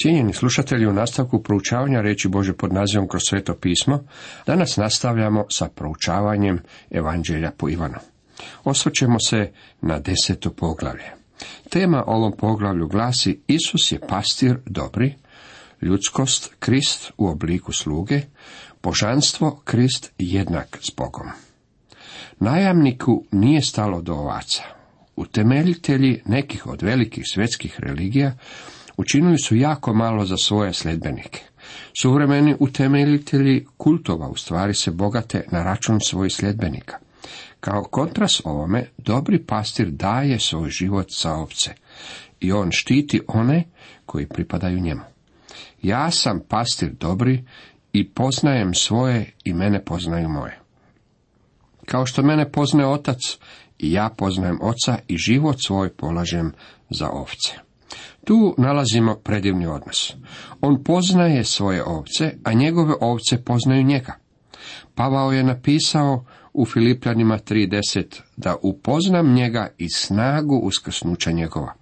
Cijenjeni slušatelji, u nastavku proučavanja reći Bože pod nazivom kroz sveto pismo, danas nastavljamo sa proučavanjem Evanđelja po Ivanu. Osvrćemo se na deseto poglavlje. Tema ovom poglavlju glasi Isus je pastir dobri, ljudskost Krist u obliku sluge, božanstvo Krist jednak s Bogom. Najamniku nije stalo do ovaca. Utemeljitelji nekih od velikih svjetskih religija učinili su jako malo za svoje sledbenike. Suvremeni utemeljitelji kultova u stvari se bogate na račun svojih sljedbenika. Kao kontrast ovome, dobri pastir daje svoj život za ovce i on štiti one koji pripadaju njemu. Ja sam pastir dobri i poznajem svoje i mene poznaju moje. Kao što mene poznaje otac i ja poznajem oca i život svoj polažem za ovce. Tu nalazimo predivni odnos. On poznaje svoje ovce, a njegove ovce poznaju njega. Pavao je napisao u Filipljanima 3.10 da upoznam njega i snagu uskrsnuća njegova.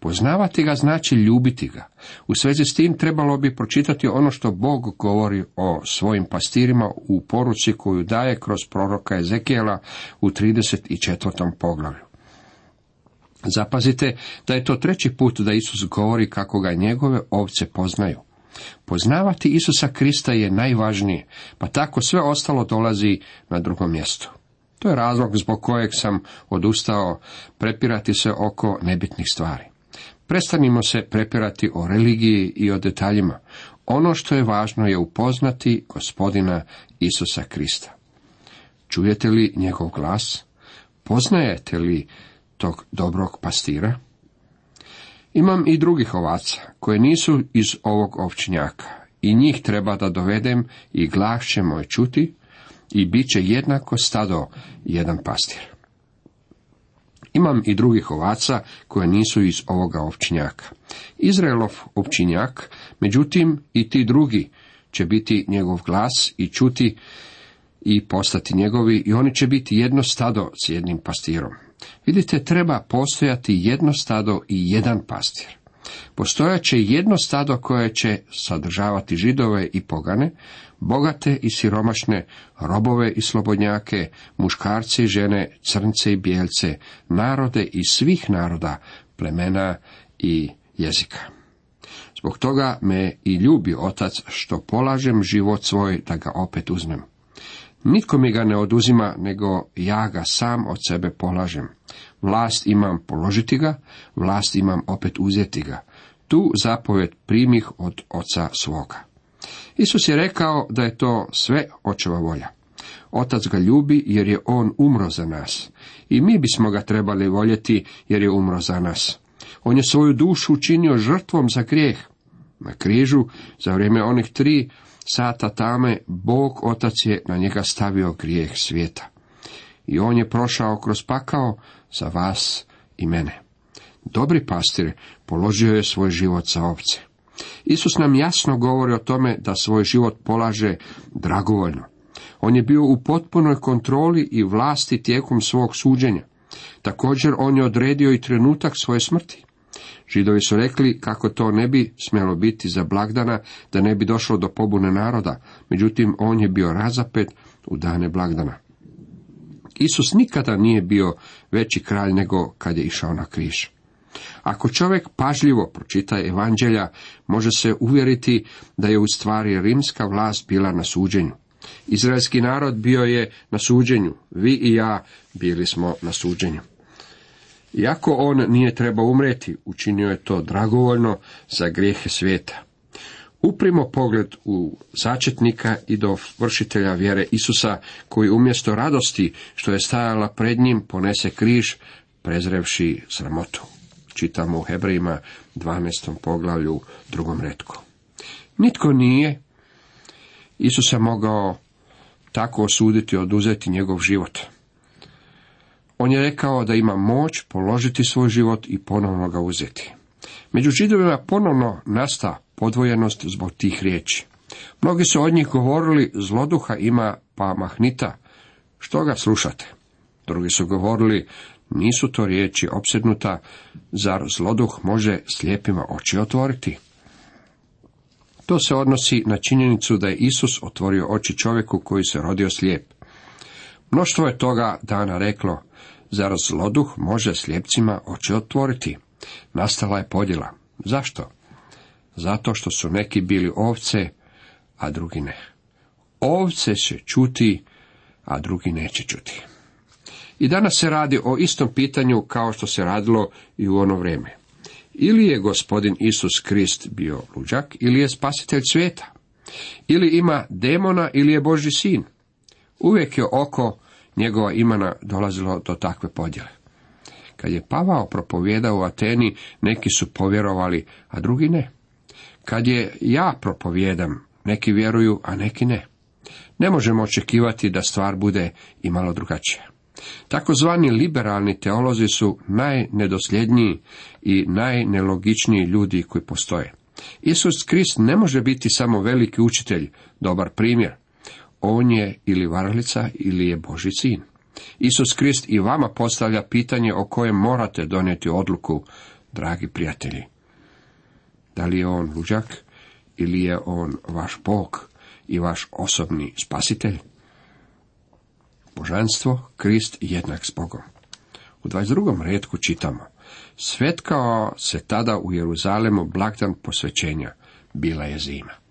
Poznavati ga znači ljubiti ga. U svezi s tim trebalo bi pročitati ono što Bog govori o svojim pastirima u poruci koju daje kroz proroka Ezekijela u 34. poglavlju. Zapazite da je to treći put da Isus govori kako ga njegove ovce poznaju. Poznavati Isusa Krista je najvažnije, pa tako sve ostalo dolazi na drugom mjestu. To je razlog zbog kojeg sam odustao prepirati se oko nebitnih stvari. Prestanimo se prepirati o religiji i o detaljima. Ono što je važno je upoznati gospodina Isusa Krista. Čujete li njegov glas? Poznajete li tog dobrog pastira? Imam i drugih ovaca, koje nisu iz ovog ovčnjaka, i njih treba da dovedem i glas će moj čuti, i bit će jednako stado jedan pastir. Imam i drugih ovaca koje nisu iz ovoga ovčnjaka. Izraelov ovčinjak, međutim i ti drugi će biti njegov glas i čuti i postati njegovi i oni će biti jedno stado s jednim pastirom. Vidite, treba postojati jedno stado i jedan pastir. Postojat će jedno stado koje će sadržavati židove i pogane, bogate i siromašne, robove i slobodnjake, muškarce i žene, crnce i bijelce, narode i svih naroda, plemena i jezika. Zbog toga me i ljubi otac što polažem život svoj da ga opet uzmem. Nitko mi ga ne oduzima, nego ja ga sam od sebe polažem. Vlast imam položiti ga, vlast imam opet uzeti ga. Tu zapovjed primih od oca svoga. Isus je rekao da je to sve očeva volja. Otac ga ljubi jer je on umro za nas. I mi bismo ga trebali voljeti jer je umro za nas. On je svoju dušu učinio žrtvom za grijeh. Na križu, za vrijeme onih tri sata tame, Bog Otac je na njega stavio grijeh svijeta. I on je prošao kroz pakao za vas i mene. Dobri pastir položio je svoj život za ovce. Isus nam jasno govori o tome da svoj život polaže dragovoljno. On je bio u potpunoj kontroli i vlasti tijekom svog suđenja. Također on je odredio i trenutak svoje smrti. Židovi su rekli kako to ne bi smjelo biti za blagdana, da ne bi došlo do pobune naroda, međutim on je bio razapet u dane blagdana. Isus nikada nije bio veći kralj nego kad je išao na križ. Ako čovjek pažljivo pročita evanđelja, može se uvjeriti da je u stvari rimska vlast bila na suđenju. Izraelski narod bio je na suđenju, vi i ja bili smo na suđenju. Iako on nije trebao umreti, učinio je to dragovoljno za grijehe svijeta. Uprimo pogled u začetnika i do vršitelja vjere Isusa, koji umjesto radosti što je stajala pred njim ponese križ, prezrevši sramotu. Čitamo u Hebrejima 12. poglavlju drugom redku. Nitko nije Isusa mogao tako osuditi oduzeti njegov život. On je rekao da ima moć položiti svoj život i ponovno ga uzeti. Među židovima ponovno nasta podvojenost zbog tih riječi. Mnogi su od njih govorili, zloduha ima pa mahnita, što ga slušate? Drugi su govorili, nisu to riječi opsednuta, zar zloduh može slijepima oči otvoriti? To se odnosi na činjenicu da je Isus otvorio oči čovjeku koji se rodio slijep. Mnoštvo je toga dana reklo, zar zloduh može slijepcima oči otvoriti? Nastala je podjela. Zašto? Zato što su neki bili ovce, a drugi ne. Ovce će čuti, a drugi neće čuti. I danas se radi o istom pitanju kao što se radilo i u ono vrijeme. Ili je gospodin Isus Krist bio luđak, ili je spasitelj svijeta. Ili ima demona, ili je Boži sin. Uvijek je oko njegova imana dolazilo do takve podjele. Kad je Pavao propovjedao u Ateni, neki su povjerovali, a drugi ne. Kad je ja propovjedam, neki vjeruju, a neki ne. Ne možemo očekivati da stvar bude imalo drugačija. Takozvani liberalni teolozi su najnedosljedniji i najnelogičniji ljudi koji postoje. Isus Krist ne može biti samo veliki učitelj, dobar primjer. On je ili varalica ili je Boži sin. Isus Krist i vama postavlja pitanje o kojem morate donijeti odluku, dragi prijatelji. Da li je on luđak ili je on vaš Bog i vaš osobni spasitelj? Božanstvo, Krist jednak s Bogom. U 22. redku čitamo. Svetkao se tada u Jeruzalemu blagdan posvećenja. Bila je zima.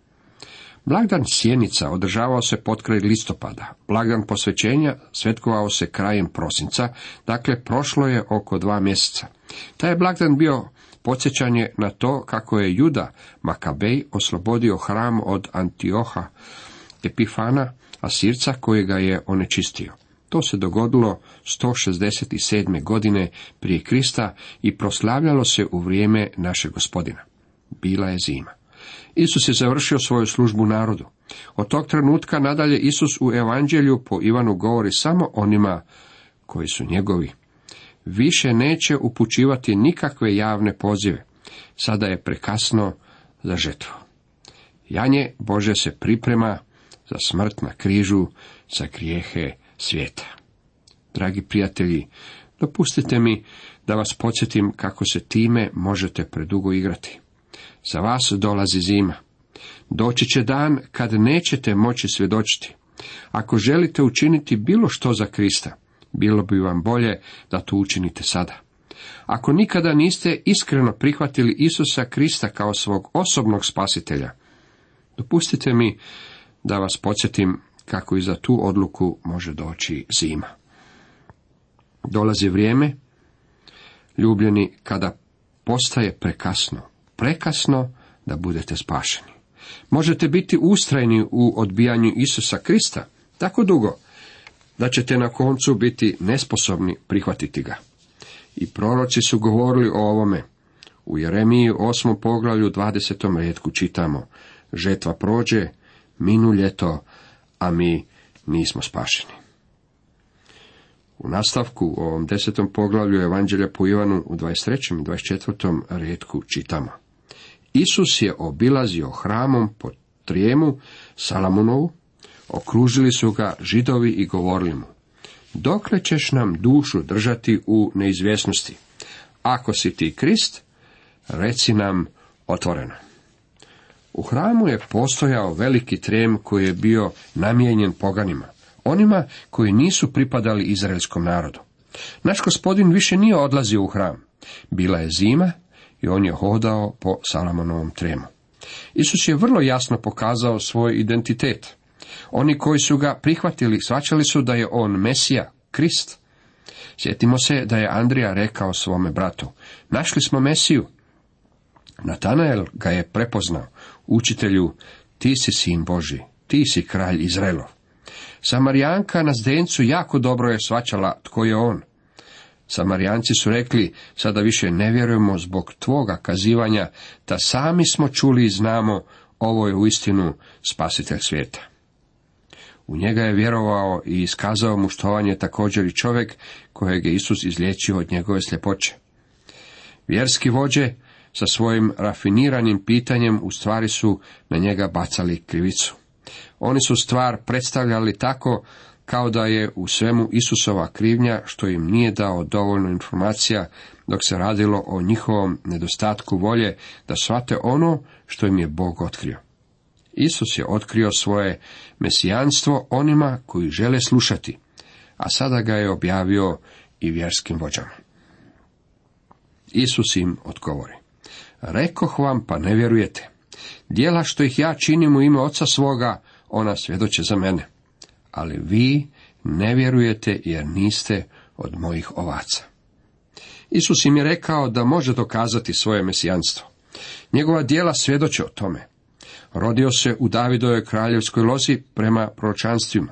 Blagdan sjenica održavao se potkraj listopada. Blagdan posvećenja svetkovao se krajem prosinca, dakle prošlo je oko dva mjeseca. Taj je blagdan bio podsjećanje na to kako je Juda Makabej oslobodio hram od Antioha Epifana, Asirca koji ga je onečistio. To se dogodilo 167. godine prije Krista i proslavljalo se u vrijeme našeg gospodina. Bila je zima. Isus je završio svoju službu narodu. Od tog trenutka nadalje Isus u evanđelju po Ivanu govori samo onima koji su njegovi. Više neće upućivati nikakve javne pozive. Sada je prekasno za žetvu. Janje Bože se priprema za smrt na križu, za grijehe svijeta. Dragi prijatelji, dopustite mi da vas podsjetim kako se time možete predugo igrati. Za vas dolazi zima. Doći će dan kad nećete moći svjedočiti. Ako želite učiniti bilo što za Krista, bilo bi vam bolje da to učinite sada. Ako nikada niste iskreno prihvatili Isusa Krista kao svog osobnog spasitelja, dopustite mi da vas podsjetim kako i za tu odluku može doći zima. Dolazi vrijeme, ljubljeni, kada postaje prekasno, prekasno da budete spašeni. Možete biti ustrajni u odbijanju Isusa Krista tako dugo da ćete na koncu biti nesposobni prihvatiti ga. I proroci su govorili o ovome. U Jeremiji 8. poglavlju 20. redku čitamo Žetva prođe, minu ljeto, a mi nismo spašeni. U nastavku u ovom desetom poglavlju Evanđelja po Ivanu u 23. i 24. redku čitamo. Isus je obilazio hramom po trijemu Salamonovu, okružili su ga židovi i govorili mu, dokle ćeš nam dušu držati u neizvjesnosti? Ako si ti Krist, reci nam otvoreno. U hramu je postojao veliki trem koji je bio namijenjen poganima, onima koji nisu pripadali izraelskom narodu. Naš gospodin više nije odlazio u hram. Bila je zima i on je hodao po Salamonovom tremu. Isus je vrlo jasno pokazao svoj identitet. Oni koji su ga prihvatili, svačali su da je on Mesija, Krist. Sjetimo se da je Andrija rekao svome bratu, našli smo Mesiju. Natanael ga je prepoznao, učitelju, ti si sin Boži, ti si kralj Izraelov. Samarijanka na zdencu jako dobro je svačala tko je on. Samarijanci su rekli, sada više ne vjerujemo zbog tvoga kazivanja, da sami smo čuli i znamo, ovo je uistinu spasitelj svijeta. U njega je vjerovao i iskazao mu štovanje također i čovjek kojeg je Isus izliječio od njegove sljepoće. Vjerski vođe sa svojim rafiniranim pitanjem u stvari su na njega bacali krivicu. Oni su stvar predstavljali tako kao da je u svemu Isusova krivnja što im nije dao dovoljno informacija dok se radilo o njihovom nedostatku volje da shvate ono što im je Bog otkrio. Isus je otkrio svoje mesijanstvo onima koji žele slušati, a sada ga je objavio i vjerskim vođama. Isus im odgovori. Rekoh vam, pa ne vjerujete. Dijela što ih ja činim u ime oca svoga, ona svjedoče za mene. Ali vi ne vjerujete jer niste od mojih ovaca. Isus im je rekao da može dokazati svoje mesijanstvo. Njegova dijela svjedoče o tome. Rodio se u Davidovoj kraljevskoj lozi prema proročanstvima.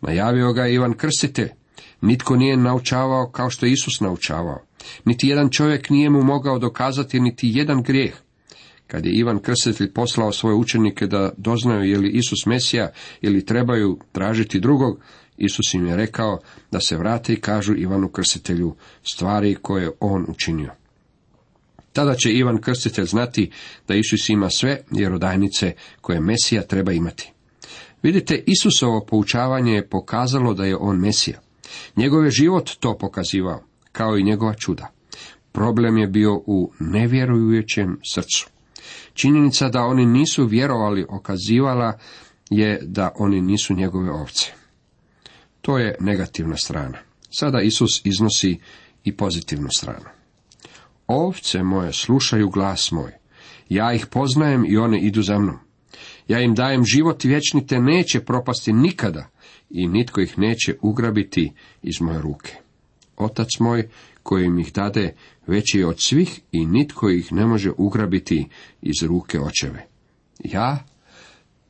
Najavio ga Ivan Krstitelj. Nitko nije naučavao kao što je Isus naučavao. Niti jedan čovjek nije mu mogao dokazati niti jedan grijeh. Kad je Ivan Krstitelj poslao svoje učenike da doznaju je li Isus Mesija ili trebaju tražiti drugog, Isus im je rekao da se vrate i kažu Ivanu Krstitelju stvari koje on učinio. Tada će Ivan Krstitelj znati da Isus ima sve vjerodajnice koje Mesija treba imati. Vidite, Isusovo poučavanje je pokazalo da je on Mesija. Njegov je život to pokazivao, kao i njegova čuda. Problem je bio u nevjerujućem srcu. Činjenica da oni nisu vjerovali okazivala je da oni nisu njegove ovce. To je negativna strana. Sada Isus iznosi i pozitivnu stranu. Ovce moje slušaju glas moj. Ja ih poznajem i one idu za mnom. Ja im dajem život vječni te neće propasti nikada i nitko ih neće ugrabiti iz moje ruke. Otac moj koji im ih dade veći od svih i nitko ih ne može ugrabiti iz ruke očeve. Ja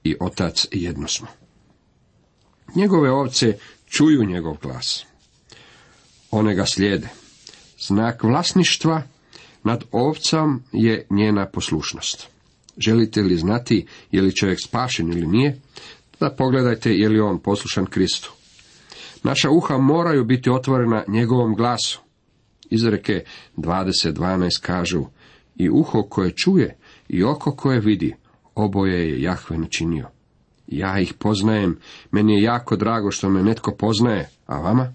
i otac jedno smo. Njegove ovce čuju njegov glas. One ga slijede. Znak vlasništva nad ovcam je njena poslušnost. Želite li znati je li čovjek spašen ili nije? Da pogledajte je li on poslušan Kristu. Naša uha moraju biti otvorena njegovom glasu. Izreke 20.12 kažu i uho koje čuje i oko koje vidi, oboje je Jahve načinio. Ja ih poznajem, meni je jako drago što me netko poznaje, a vama?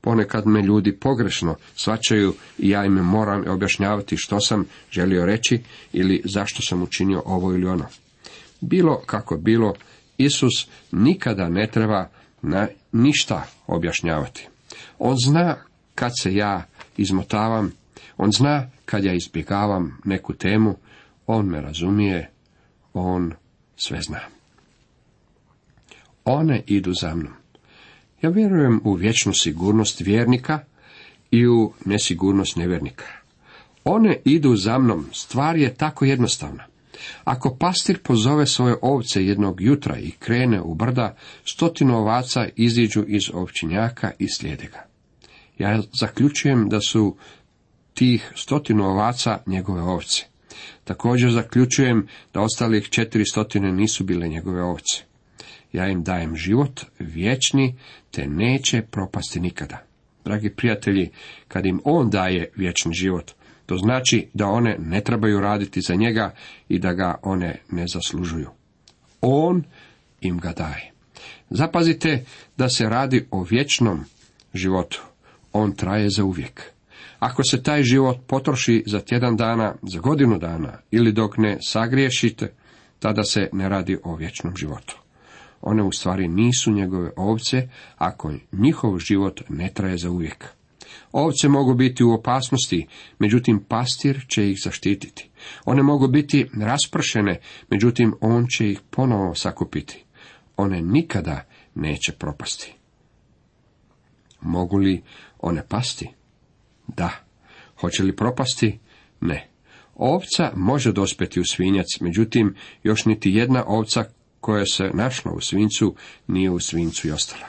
Ponekad me ljudi pogrešno svačaju i ja im moram objašnjavati što sam želio reći ili zašto sam učinio ovo ili ono. Bilo kako bilo, Isus nikada ne treba na ništa objašnjavati. On zna kad se ja izmotavam, on zna kad ja izbjegavam neku temu, on me razumije, on sve zna. One idu za mnom. Ja vjerujem u vječnu sigurnost vjernika i u nesigurnost nevjernika. One idu za mnom, stvar je tako jednostavna. Ako pastir pozove svoje ovce jednog jutra i krene u brda, stotinu ovaca iziđu iz ovčinjaka i slijede ga. Ja zaključujem da su tih stotinu ovaca njegove ovce. Također zaključujem da ostalih četiri stotine nisu bile njegove ovce. Ja im dajem život vječni, te neće propasti nikada. Dragi prijatelji, kad im on daje vječni život, to znači da one ne trebaju raditi za njega i da ga one ne zaslužuju. On im ga daje. Zapazite da se radi o vječnom životu. On traje za uvijek. Ako se taj život potroši za tjedan dana, za godinu dana ili dok ne sagriješite, tada se ne radi o vječnom životu. One u stvari nisu njegove ovce ako njihov život ne traje za uvijek. Ovce mogu biti u opasnosti, međutim pastir će ih zaštititi. One mogu biti raspršene, međutim on će ih ponovo sakupiti. One nikada neće propasti. Mogu li one pasti? Da. Hoće li propasti? Ne. Ovca može dospjeti u svinjac, međutim još niti jedna ovca koja se našla u svincu nije u svincu i ostala.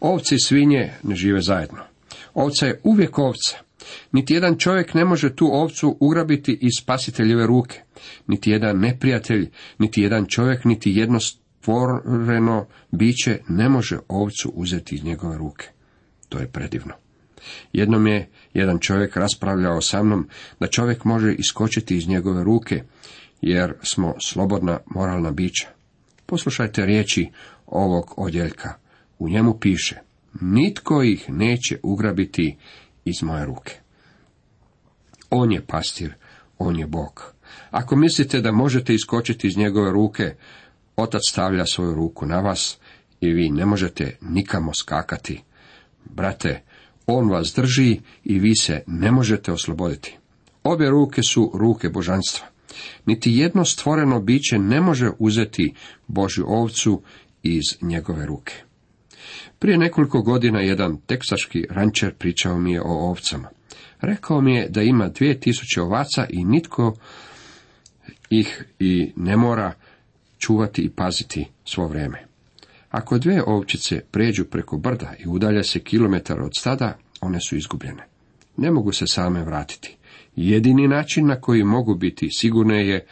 Ovci i svinje ne žive zajedno. Ovca je uvijek ovca. Niti jedan čovjek ne može tu ovcu ugrabiti iz spasiteljeve ruke. Niti jedan neprijatelj, niti jedan čovjek, niti jedno stvoreno biće ne može ovcu uzeti iz njegove ruke. To je predivno. Jednom je jedan čovjek raspravljao sa mnom da čovjek može iskočiti iz njegove ruke, jer smo slobodna moralna bića. Poslušajte riječi ovog odjeljka. U njemu piše, nitko ih neće ugrabiti iz moje ruke. On je pastir, on je Bog. Ako mislite da možete iskočiti iz njegove ruke, otac stavlja svoju ruku na vas i vi ne možete nikamo skakati. Brate, on vas drži i vi se ne možete osloboditi. Obje ruke su ruke božanstva. Niti jedno stvoreno biće ne može uzeti Božju ovcu iz njegove ruke. Prije nekoliko godina jedan teksaški rančer pričao mi je o ovcama. Rekao mi je da ima dvije tisuće ovaca i nitko ih i ne mora čuvati i paziti svo vrijeme. Ako dvije ovčice pređu preko brda i udalje se kilometar od stada, one su izgubljene. Ne mogu se same vratiti. Jedini način na koji mogu biti sigurne je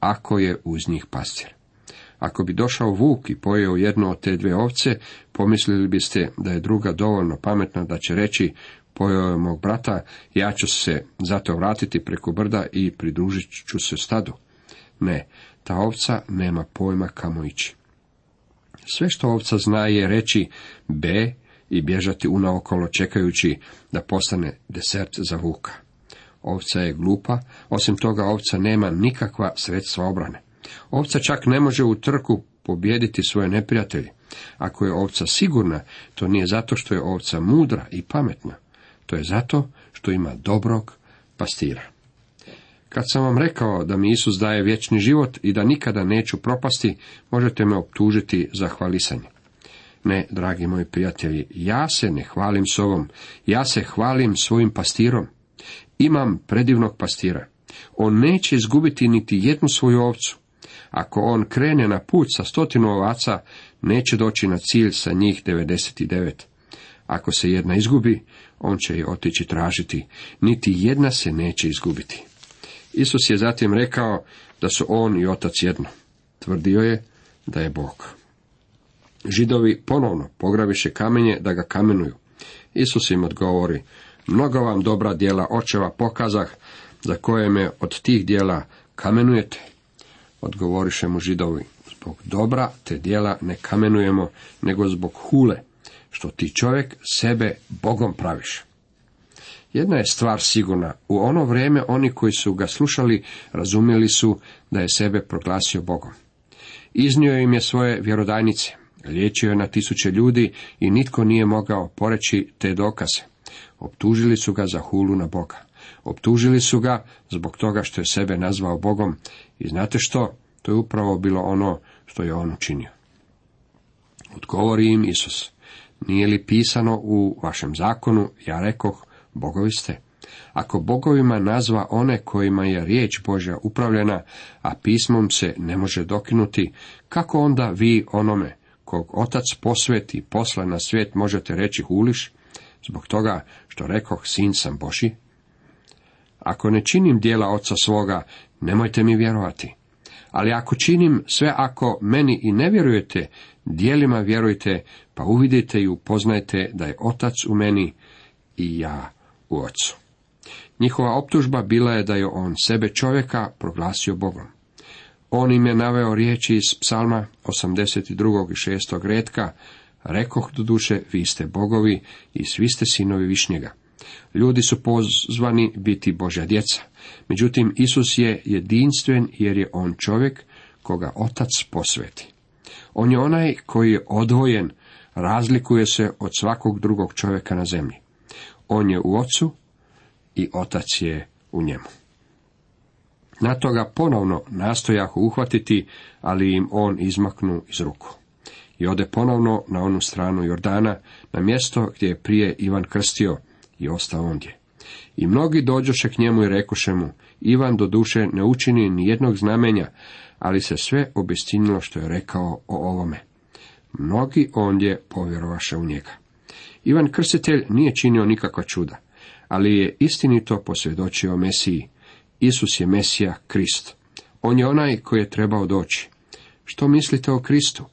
ako je uz njih pastir. Ako bi došao vuk i pojeo jednu od te dvije ovce, pomislili biste da je druga dovoljno pametna da će reći pojeo je mog brata, ja ću se zato vratiti preko brda i pridružit ću se stadu. Ne, ta ovca nema pojma kamo ići. Sve što ovca zna je reći B i bježati unaokolo čekajući da postane desert za vuka. Ovca je glupa, osim toga ovca nema nikakva sredstva obrane. Ovca čak ne može u trku pobijediti svoje neprijatelje. Ako je ovca sigurna, to nije zato što je ovca mudra i pametna. To je zato što ima dobrog pastira. Kad sam vam rekao da mi Isus daje vječni život i da nikada neću propasti, možete me optužiti za hvalisanje. Ne, dragi moji prijatelji, ja se ne hvalim sobom, ja se hvalim svojim pastirom. Imam predivnog pastira. On neće izgubiti niti jednu svoju ovcu. Ako on krene na put sa stotinu ovaca, neće doći na cilj sa njih 99. Ako se jedna izgubi, on će je otići tražiti, niti jedna se neće izgubiti. Isus je zatim rekao da su on i otac jedno. Tvrdio je da je Bog. Židovi ponovno pograviše kamenje da ga kamenuju. Isus im odgovori, mnogo vam dobra djela očeva pokazah, za koje me od tih djela kamenujete. Odgovoriše mu židovi, zbog dobra te djela ne kamenujemo, nego zbog hule, što ti čovjek sebe Bogom praviš. Jedna je stvar sigurna, u ono vrijeme oni koji su ga slušali razumjeli su da je sebe proglasio Bogom. Iznio im je svoje vjerodajnice, liječio je na tisuće ljudi i nitko nije mogao poreći te dokaze. Optužili su ga za hulu na Boga. Optužili su ga zbog toga što je sebe nazvao Bogom i znate što? To je upravo bilo ono što je on učinio. Odgovori im Isus. Nije li pisano u vašem zakonu, ja rekoh, bogovi ste? Ako bogovima nazva one kojima je riječ Božja upravljena, a pismom se ne može dokinuti, kako onda vi onome, kog otac posveti posla na svijet možete reći huliš, zbog toga što rekoh sin sam Boži? Ako ne činim dijela oca svoga, nemojte mi vjerovati. Ali ako činim sve ako meni i ne vjerujete, dijelima vjerujte, pa uvidite i upoznajte da je otac u meni i ja u ocu. Njihova optužba bila je da je on sebe čovjeka proglasio Bogom. On im je naveo riječi iz psalma 82. i 6. redka, rekoh do duše, vi ste bogovi i svi ste sinovi Višnjega. Ljudi su pozvani biti Božja djeca. Međutim, Isus je jedinstven jer je on čovjek koga otac posveti. On je onaj koji je odvojen, razlikuje se od svakog drugog čovjeka na zemlji. On je u ocu i otac je u njemu. Na toga ponovno nastojahu uhvatiti, ali im on izmaknu iz ruku. I ode ponovno na onu stranu Jordana, na mjesto gdje je prije Ivan krstio i ostao ondje. I mnogi dođoše k njemu i rekoše mu, Ivan do duše ne učini ni jednog znamenja, ali se sve obistinilo što je rekao o ovome. Mnogi ondje povjerovaše u njega. Ivan Krstitelj nije činio nikakva čuda, ali je istinito posvjedočio Mesiji. Isus je Mesija Krist. On je onaj koji je trebao doći. Što mislite o Kristu?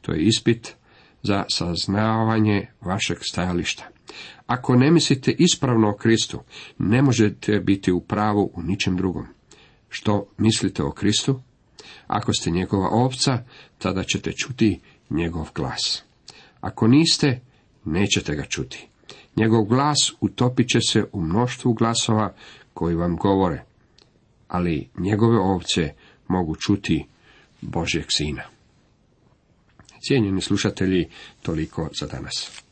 To je ispit za saznavanje vašeg stajališta. Ako ne mislite ispravno o Kristu, ne možete biti u pravu u ničem drugom. Što mislite o Kristu? Ako ste njegova ovca, tada ćete čuti njegov glas. Ako niste, nećete ga čuti. Njegov glas utopit će se u mnoštvu glasova koji vam govore, ali njegove ovce mogu čuti Božjeg sina. Cijenjeni slušatelji, toliko za danas.